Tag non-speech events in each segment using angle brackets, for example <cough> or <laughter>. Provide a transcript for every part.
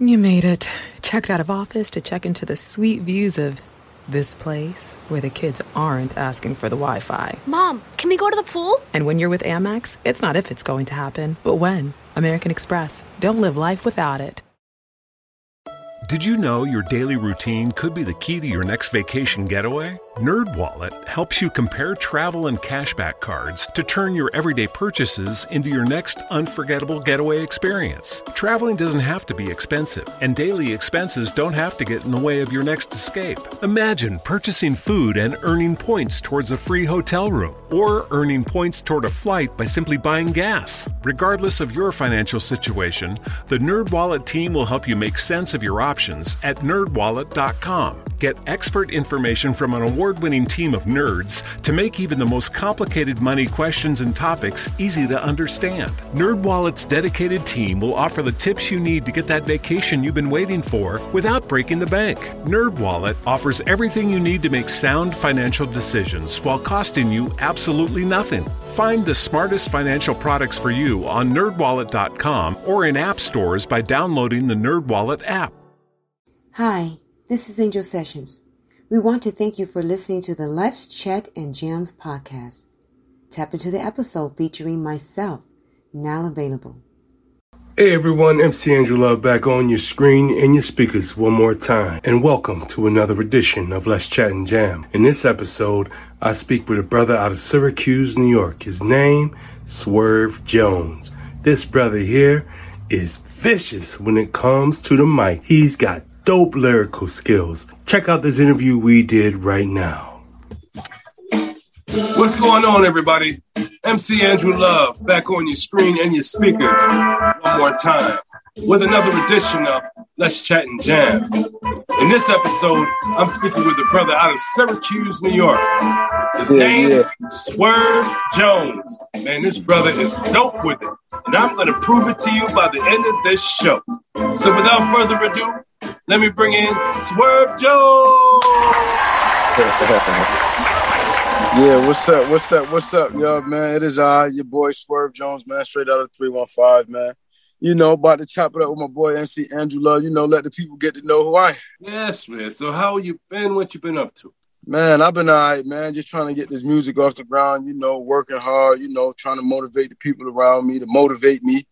You made it. Checked out of office to check into the sweet views of this place where the kids aren't asking for the Wi Fi. Mom, can we go to the pool? And when you're with Amex, it's not if it's going to happen, but when. American Express. Don't live life without it. Did you know your daily routine could be the key to your next vacation getaway? NerdWallet helps you compare travel and cashback cards to turn your everyday purchases into your next unforgettable getaway experience. Traveling doesn't have to be expensive, and daily expenses don't have to get in the way of your next escape. Imagine purchasing food and earning points towards a free hotel room, or earning points toward a flight by simply buying gas. Regardless of your financial situation, the NerdWallet team will help you make sense of your options at nerdwallet.com. Get expert information from an award winning team of nerds to make even the most complicated money questions and topics easy to understand. NerdWallet's dedicated team will offer the tips you need to get that vacation you've been waiting for without breaking the bank. NerdWallet offers everything you need to make sound financial decisions while costing you absolutely nothing. Find the smartest financial products for you on nerdwallet.com or in app stores by downloading the NerdWallet app. Hi, this is Angel Sessions. We want to thank you for listening to the Let's Chat and Jams podcast. Tap into the episode featuring myself, now available. Hey everyone, MC Andrew Love back on your screen and your speakers one more time, and welcome to another edition of Let's Chat and Jam. In this episode, I speak with a brother out of Syracuse, New York. His name, Swerve Jones. This brother here is vicious when it comes to the mic. He's got dope lyrical skills. Check out this interview we did right now. What's going on, everybody? MC Andrew Love back on your screen and your speakers one more time with another edition of Let's Chat and Jam. In this episode, I'm speaking with a brother out of Syracuse, New York. His Yeah, name yeah. Swerve Jones. Man, this brother is dope with it. And I'm going to prove it to you by the end of this show. So without further ado, let me bring in Swerve Jones. <laughs> Yeah, what's up? What's up? What's up, y'all, man? It is I, your boy Swerve Jones, man, straight out of 315, man. You know, about to chop it up with my boy MC Andrew Love, you know, let the people get to know who I am. Yes, man. So how you been? What you been up to? Man, I've been all right, man, just trying to get this music off the ground, you know, working hard, you know, trying to motivate the people around me to motivate me.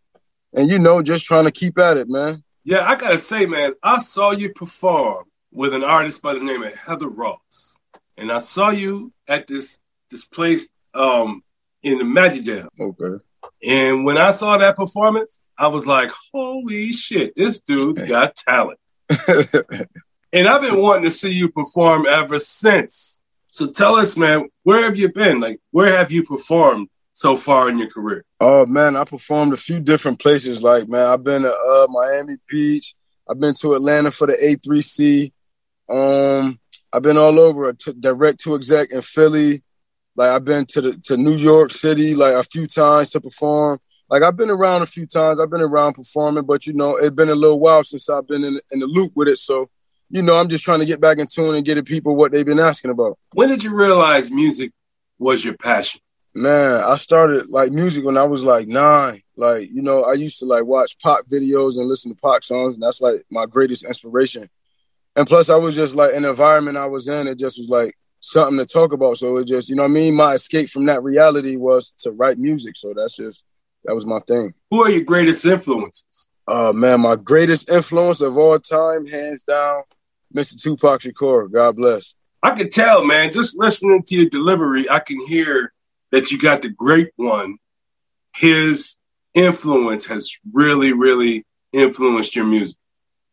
And, you know, just trying to keep at it, man. Yeah, I gotta say, man, I saw you perform with an artist by the name of Heather Ross, and I saw you at this this place um, in the Magidale. Okay. And when I saw that performance, I was like, "Holy shit, this dude's got talent!" <laughs> And I've been wanting to see you perform ever since. So tell us, man, where have you been? Like, where have you performed so far in your career? Oh man, I performed a few different places. Like man, I've been to uh, Miami Beach. I've been to Atlanta for the A3C. Um, I've been all over to direct to exec in Philly. Like I've been to the to New York City like a few times to perform. Like I've been around a few times. I've been around performing, but you know it's been a little while since I've been in, in the loop with it. So you know I'm just trying to get back in tune and get the people what they've been asking about. When did you realize music was your passion? Man, I started like music when I was like nine. Like, you know, I used to like watch pop videos and listen to pop songs, and that's like my greatest inspiration. And plus, I was just like in the environment I was in, it just was like something to talk about. So it just, you know what I mean? My escape from that reality was to write music. So that's just, that was my thing. Who are your greatest influences? Uh, man, my greatest influence of all time, hands down, Mr. Tupac Shakur. God bless. I can tell, man, just listening to your delivery, I can hear that you got the great one. His influence has really, really influenced your music,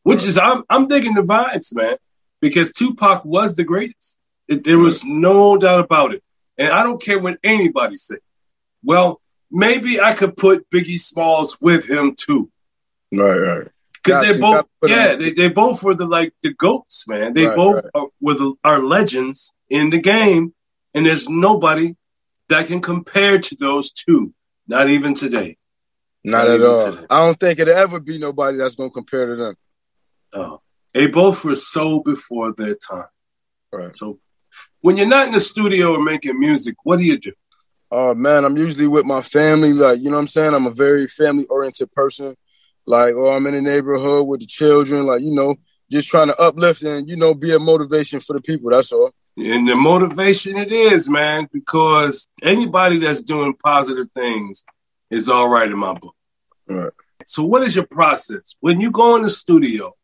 which is, I'm, I'm digging the vibes, man, because Tupac was the greatest. It, there was no doubt about it. And I don't care what anybody say. Well, maybe I could put Biggie Smalls with him too. Right, right. Because they both, got to put yeah, they, they both were the like the goats, man. They Right, both right. are, were the, are legends in the game, and there's nobody that can compare to those two. Not even today. Not Not at all. today. I don't think it'll ever be nobody that's going to compare to them. Oh, they both were so before their time. Right. So, when you're not in the studio or making music, what do you do? Oh man, I'm usually with my family. Like, you know what I'm saying? I'm a very family oriented person. like, or I'm in the neighborhood with the children, like, you know, just trying to uplift and, you know, be a motivation for the people. That's all. And the motivation it is, man, because anybody that's doing positive things is all right in my book. Right. So, what is your process when you go in the studio?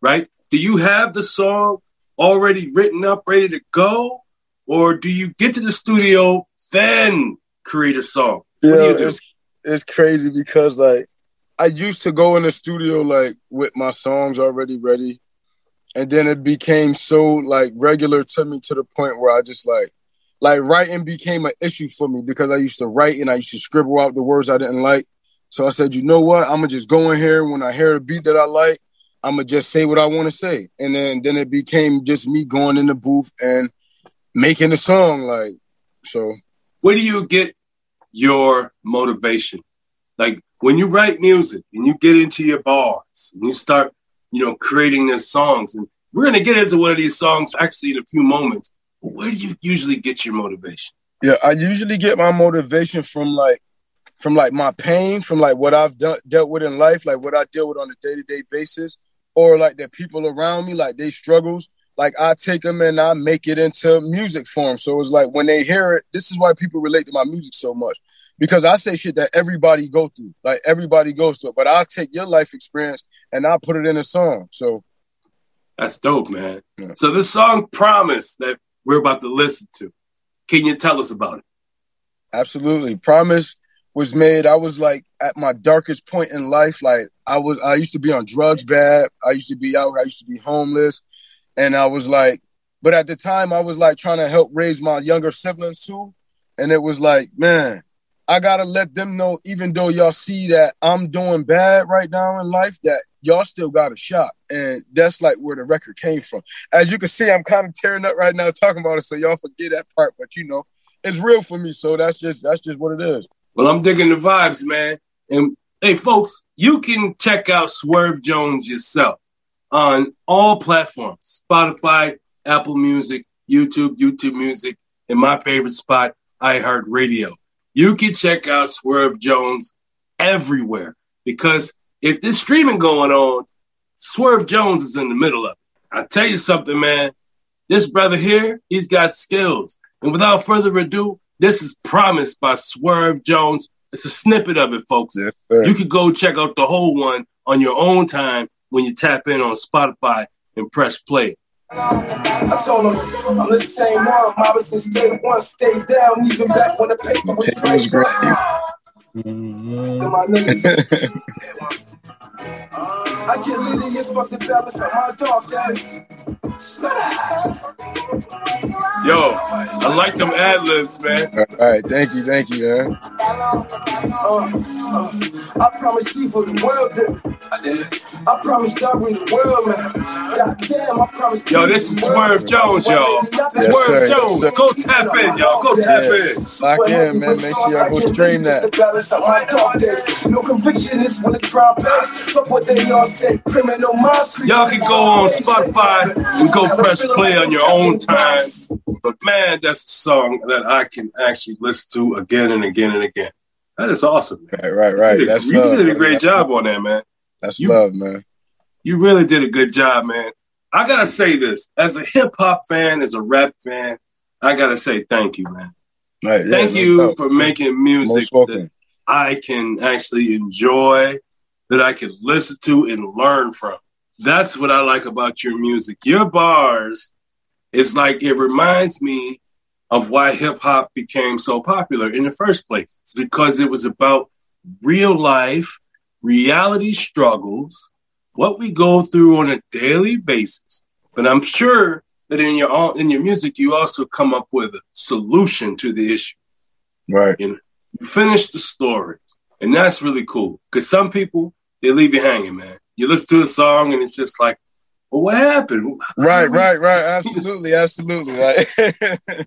Right? Do you have the song already written up, ready to go, or do you get to the studio then create a song? Yeah, it's it's crazy because like I used to go in the studio like with my songs already ready, and then it became so like regular to me to the point where I just like like writing became an issue for me because I used to write and I used to scribble out the words I didn't like. So I said, you know what? I'm gonna just go in here when I hear a beat that I like. I'm gonna just say what I want to say, and then then it became just me going in the booth and making a song. Like so, where do you get your motivation? Like when you write music and you get into your bars and you start, you know, creating these songs, and we're gonna get into one of these songs actually in a few moments. Where do you usually get your motivation? Yeah, I usually get my motivation from like from like my pain, from like what I've done, dealt with in life, like what I deal with on a day to day basis, or like the people around me, like they struggles, like I take them and I make it into music form. So it's like when they hear it, this is why people relate to my music so much. Because I say shit that everybody go through, like everybody goes through. But I'll take your life experience and I'll put it in a song. So that's dope, man. Yeah. So this song Promise that we're about to listen to, can you tell us about it? Absolutely. Promise was made. I was like at my darkest point in life. Like I was I used to be on drugs bad. I used to be out, I used to be homeless. And I was like, but at the time I was like trying to help raise my younger siblings too. And it was like, man, I gotta let them know, even though y'all see that I'm doing bad right now in life, that y'all still got a shot. And that's like where the record came from. As you can see, I'm kind of tearing up right now talking about it, so y'all forget that part, but you know, it's real for me. So that's just that's just what it is. Well, I'm digging the vibes, man. And hey, folks, you can check out Swerve Jones yourself on all platforms Spotify, Apple Music, YouTube, YouTube Music, and my favorite spot, iHeartRadio. You can check out Swerve Jones everywhere because if this streaming going on, Swerve Jones is in the middle of it. I tell you something, man. This brother here, he's got skills. And without further ado, this is promised by Swerve Jones. It's a snippet of it, folks. Yes, you can go check out the whole one on your own time when you tap in on Spotify and press play. I told him I'm the same one. I was in state one, stay down, even back when the paper was great. Mm-hmm. <laughs> I get litty as fuck the balance on my dog days. Yo, I like them ad libs, man. All right, thank you, thank you, man. Uh, uh, I promised evil the world did. I did. I promised Darwin the world, man. Goddamn, I promised. Yo, this is Swerve Jones, y'all. Yes, Swerve sir, Jones, yes, go tap in, y'all. Go tap in. Lock in, man. Make sure y'all go stream that. No conviction is when the trial pass. Fuck what they all say. Criminal minds. Y'all can go on Spotify and go press play on your own time. But man, that's a song that I can actually listen to again and again and again. That is awesome. Man. Right, right, right. You did, that's you did a great job on that, man. That's you, love, man. You really did a good job, man. I gotta say this as a hip hop fan, as a rap fan, I gotta say thank you, man. Right, yeah, thank no you doubt. for making music that I can actually enjoy, that I can listen to and learn from. That's what I like about your music. Your bars is like it reminds me of why hip hop became so popular in the first place. It's because it was about real life, reality struggles, what we go through on a daily basis. But I'm sure that in your in your music, you also come up with a solution to the issue. Right. You, know, you finish the story, and that's really cool. Because some people they leave you hanging, man. You listen to a song, and it's just like, well, what happened? Right, right, right. Absolutely, absolutely. Right. <laughs>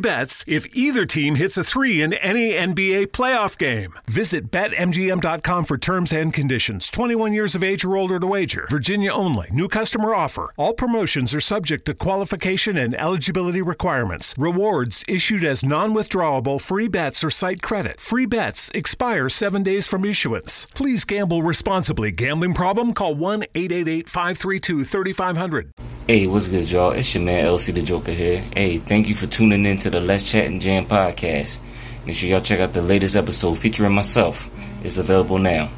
bets if either team hits a three in any NBA playoff game. Visit BetMGM.com for terms and conditions. 21 years of age or older to wager. Virginia only. New customer offer. All promotions are subject to qualification and eligibility requirements. Rewards issued as non withdrawable free bets or site credit. Free bets expire seven days from issuance. Please gamble responsibly. Gambling problem? Call 1 888 532 3500. Hey, what's good, y'all? It's your man LC the Joker here. Hey, thank you for tuning in to the Let's Chat and Jam podcast. Make sure y'all check out the latest episode featuring myself. It's available now.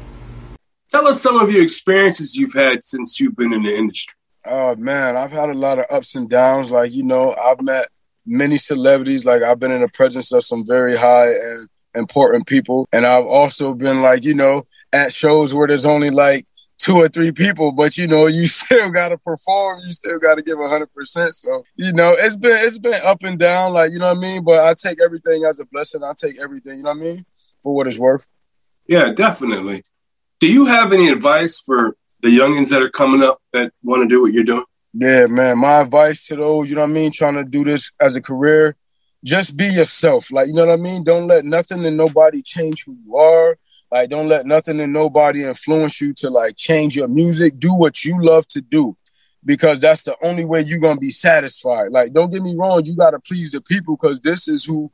Tell us some of your experiences you've had since you've been in the industry. Oh man, I've had a lot of ups and downs. Like you know, I've met many celebrities. Like I've been in the presence of some very high and important people, and I've also been like you know at shows where there's only like two or three people, but you know, you <laughs> still gotta perform, you still gotta give hundred percent. So, you know, it's been it's been up and down, like you know what I mean? But I take everything as a blessing. I take everything, you know what I mean, for what it's worth. Yeah, definitely. Do you have any advice for the youngins that are coming up that want to do what you're doing? Yeah, man. My advice to those, you know what I mean, trying to do this as a career, just be yourself. Like, you know what I mean? Don't let nothing and nobody change who you are like, don't let nothing and nobody influence you to like change your music. Do what you love to do because that's the only way you're gonna be satisfied. Like, don't get me wrong, you gotta please the people because this is who,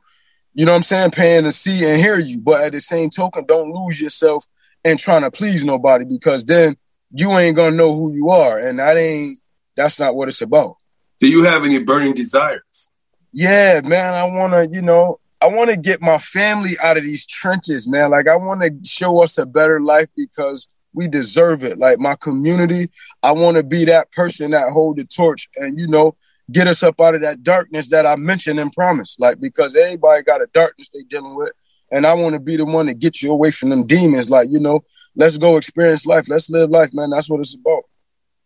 you know what I'm saying, paying to see and hear you. But at the same token, don't lose yourself in trying to please nobody because then you ain't gonna know who you are. And that ain't that's not what it's about. Do you have any burning desires? Yeah, man. I wanna, you know, I want to get my family out of these trenches, man. Like I want to show us a better life because we deserve it. Like my community, I want to be that person that hold the torch and you know get us up out of that darkness that I mentioned and promised. Like because everybody got a darkness they dealing with, and I want to be the one to get you away from them demons. Like you know, let's go experience life. Let's live life, man. That's what it's about.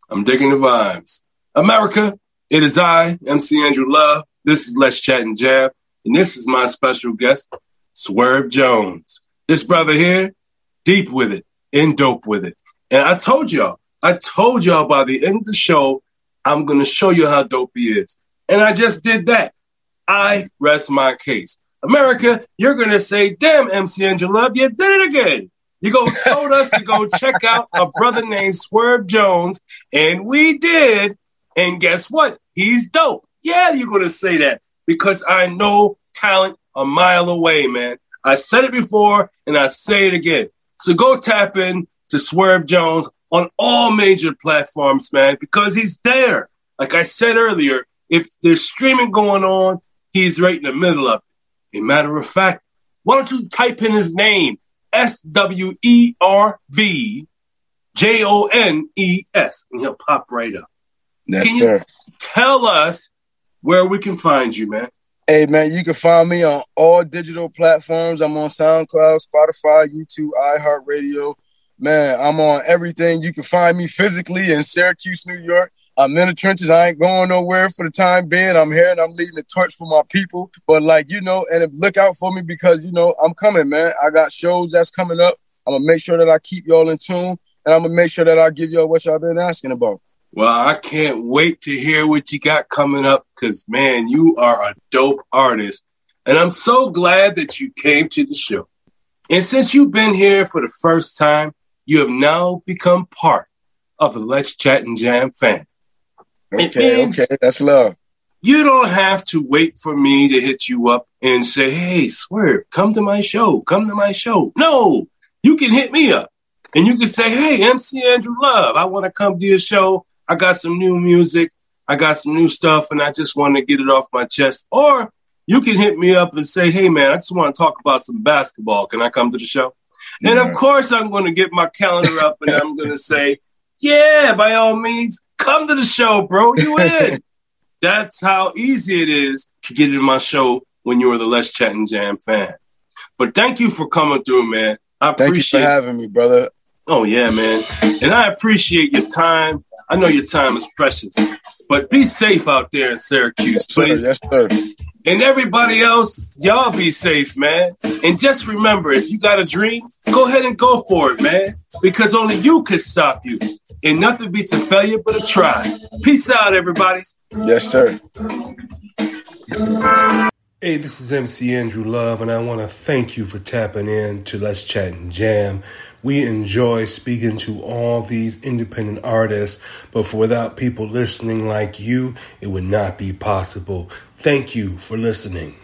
I'm digging the vibes. America, it is I, MC Andrew Love. This is Let's Chat and Jam. And this is my special guest, Swerve Jones. This brother here, deep with it, in dope with it. And I told y'all, I told y'all by the end of the show, I'm going to show you how dope he is. And I just did that. I rest my case. America, you're going to say, damn, MC Angela, you did it again. You go told us to go check out a brother named Swerve Jones, and we did. And guess what? He's dope. Yeah, you're going to say that because I know talent a mile away, man. I said it before and I say it again. So go tap in to Swerve Jones on all major platforms, man, because he's there. Like I said earlier, if there's streaming going on, he's right in the middle of it. A matter of fact, why don't you type in his name? S W E R V J O N E S, and he'll pop right up. Yes, can sir. Tell us where we can find you, man. Hey man, you can find me on all digital platforms. I'm on SoundCloud, Spotify, YouTube, iHeartRadio. Man, I'm on everything. You can find me physically in Syracuse, New York. I'm in the trenches. I ain't going nowhere for the time being. I'm here and I'm leading the torch for my people. But like, you know, and look out for me because, you know, I'm coming, man. I got shows that's coming up. I'm gonna make sure that I keep y'all in tune and I'm gonna make sure that I give y'all what y'all been asking about. Well, I can't wait to hear what you got coming up because, man, you are a dope artist. And I'm so glad that you came to the show. And since you've been here for the first time, you have now become part of the Let's Chat and Jam fan. Okay, okay, that's love. You don't have to wait for me to hit you up and say, hey, Swerve, come to my show, come to my show. No, you can hit me up and you can say, hey, MC Andrew Love, I want to come to your show. I got some new music, I got some new stuff, and I just want to get it off my chest. Or you can hit me up and say, hey, man, I just want to talk about some basketball. Can I come to the show? Yeah. And of course, I'm going to get my calendar up and I'm going <laughs> to say, yeah, by all means, come to the show, bro. You in. <laughs> That's how easy it is to get in my show when you are the Let's Chat and Jam fan. But thank you for coming through, man. I Thank appreciate you for having me, brother. Oh yeah, man. And I appreciate your time. I know your time is precious. But be safe out there in Syracuse, Sir, please. yes, sir. And everybody else, y'all be safe, man. And just remember, if you got a dream, go ahead and go for it, man. Because only you can stop you. And nothing beats a failure but a try. Peace out, everybody. Yes, sir. Hey, this is MC Andrew Love, and I want to thank you for tapping in to Let's Chat and Jam. We enjoy speaking to all these independent artists, but for without people listening like you, it would not be possible. Thank you for listening.